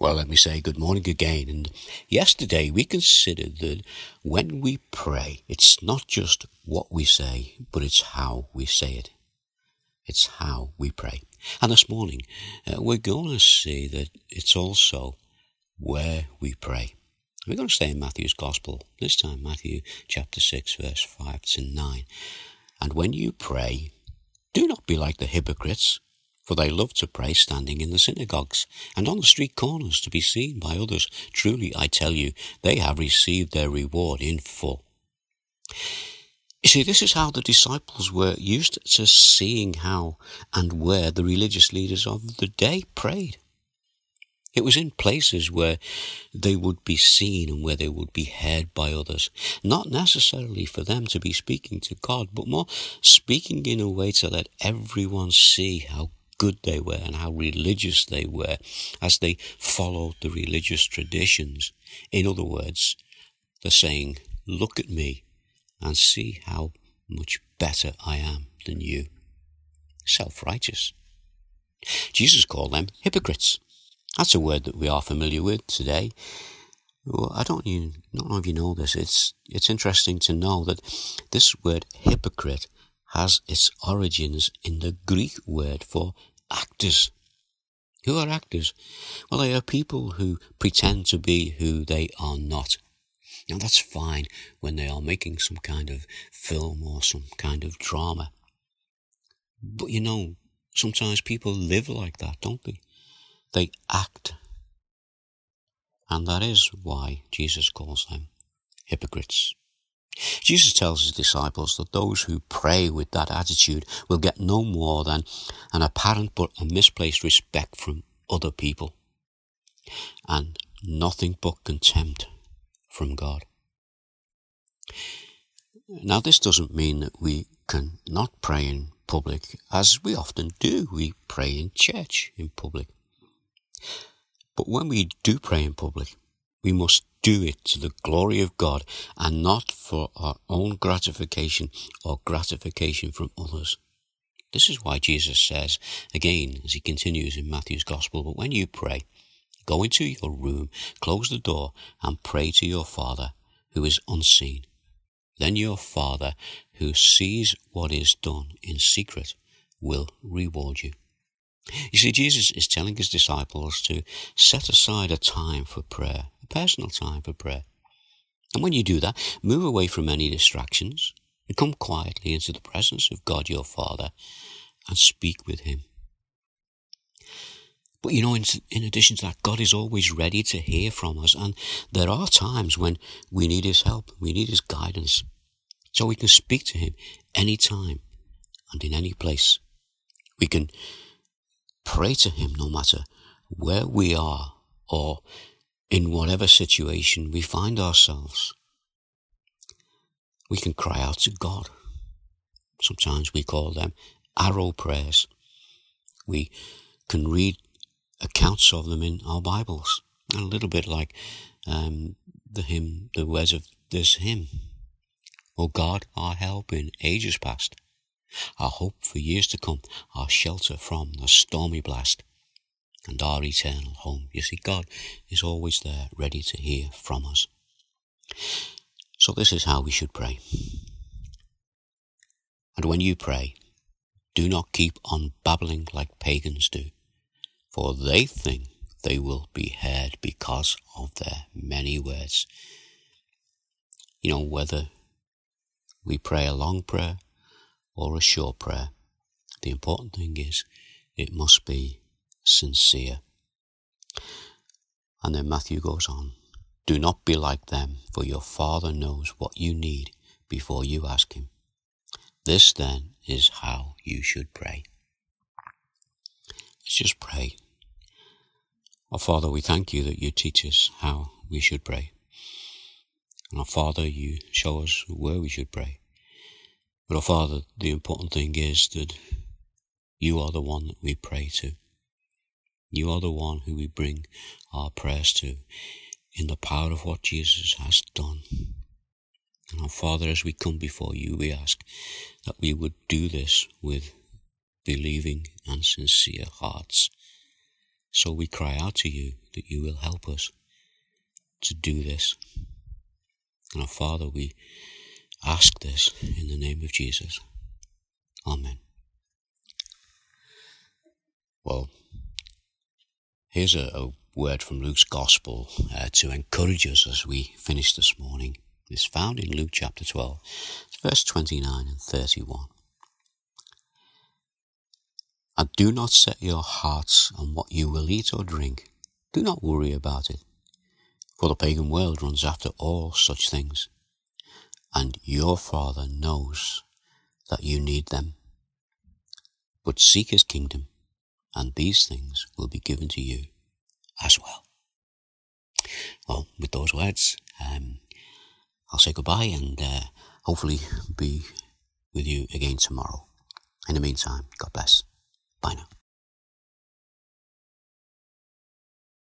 Well, let me say good morning again. And yesterday we considered that when we pray, it's not just what we say, but it's how we say it. It's how we pray. And this morning, uh, we're going to see that it's also where we pray. We're going to stay in Matthew's Gospel, this time Matthew chapter 6, verse 5 to 9. And when you pray, do not be like the hypocrites for they love to pray standing in the synagogues and on the street corners to be seen by others. Truly, I tell you, they have received their reward in full. You see, this is how the disciples were used to seeing how and where the religious leaders of the day prayed. It was in places where they would be seen and where they would be heard by others. Not necessarily for them to be speaking to God, but more speaking in a way to let everyone see how good they were and how religious they were as they followed the religious traditions. In other words, they're saying, look at me and see how much better I am than you. Self-righteous. Jesus called them hypocrites. That's a word that we are familiar with today. Well, I don't, you, don't know if you know this. It's, it's interesting to know that this word hypocrite has its origins in the Greek word for actors. Who are actors? Well, they are people who pretend to be who they are not. Now that's fine when they are making some kind of film or some kind of drama. But you know, sometimes people live like that, don't they? They act. And that is why Jesus calls them hypocrites. Jesus tells his disciples that those who pray with that attitude will get no more than an apparent but a misplaced respect from other people and nothing but contempt from God. Now, this doesn't mean that we can not pray in public, as we often do. We pray in church in public. But when we do pray in public, we must do it to the glory of God and not for our own gratification or gratification from others. This is why Jesus says, again, as he continues in Matthew's Gospel, but when you pray, go into your room, close the door, and pray to your Father who is unseen. Then your Father who sees what is done in secret will reward you. You see, Jesus is telling his disciples to set aside a time for prayer, a personal time for prayer. And when you do that, move away from any distractions and come quietly into the presence of God your Father and speak with him. But you know, in, in, addition to that, God is always ready to hear from us. And there are times when we need His help, we need His guidance. So we can speak to Him anytime and in any place. We can pray to Him no matter where we are or in whatever situation we find ourselves. We can cry out to God. Sometimes we call them arrow prayers. We can read accounts of them in our Bibles. And a little bit like um, the hymn, the words of this hymn. O God, our help in ages past our hope for years to come, our shelter from the stormy blast, and our eternal home. You see, God is always there, ready to hear from us. So this is how we should pray. And when you pray, do not keep on babbling like pagans do, for they think they will be heard because of their many words. You know, whether we pray a long prayer or a short prayer. The important thing is it must be sincere. And then Matthew goes on Do not be like them, for your Father knows what you need before you ask Him. This then is how you should pray. Let's just pray. Our Father, we thank you that you teach us how we should pray. And our Father, you show us where we should pray. But our Father, the important thing is that you are the one that we pray to. You are the one who we bring our prayers to in the power of what Jesus has done. And our Father, as we come before you, we ask that we would do this with believing and sincere hearts. So we cry out to you that you will help us to do this. And our Father, we ask this in the name of Jesus. Amen. Well, here's a, a word from Luke's Gospel uh, to encourage us as we finish this morning. It's found in Luke chapter 12, verse 29 and 31. And do not set your hearts on what you will eat or drink. Do not worry about it. For the pagan world runs after all such things. And your Father knows that you need them. But seek his kingdom, and these things will be given to you as well. Well, with those words, um, I'll say goodbye and uh, hopefully be with you again tomorrow. In the meantime, God bless. Bye now.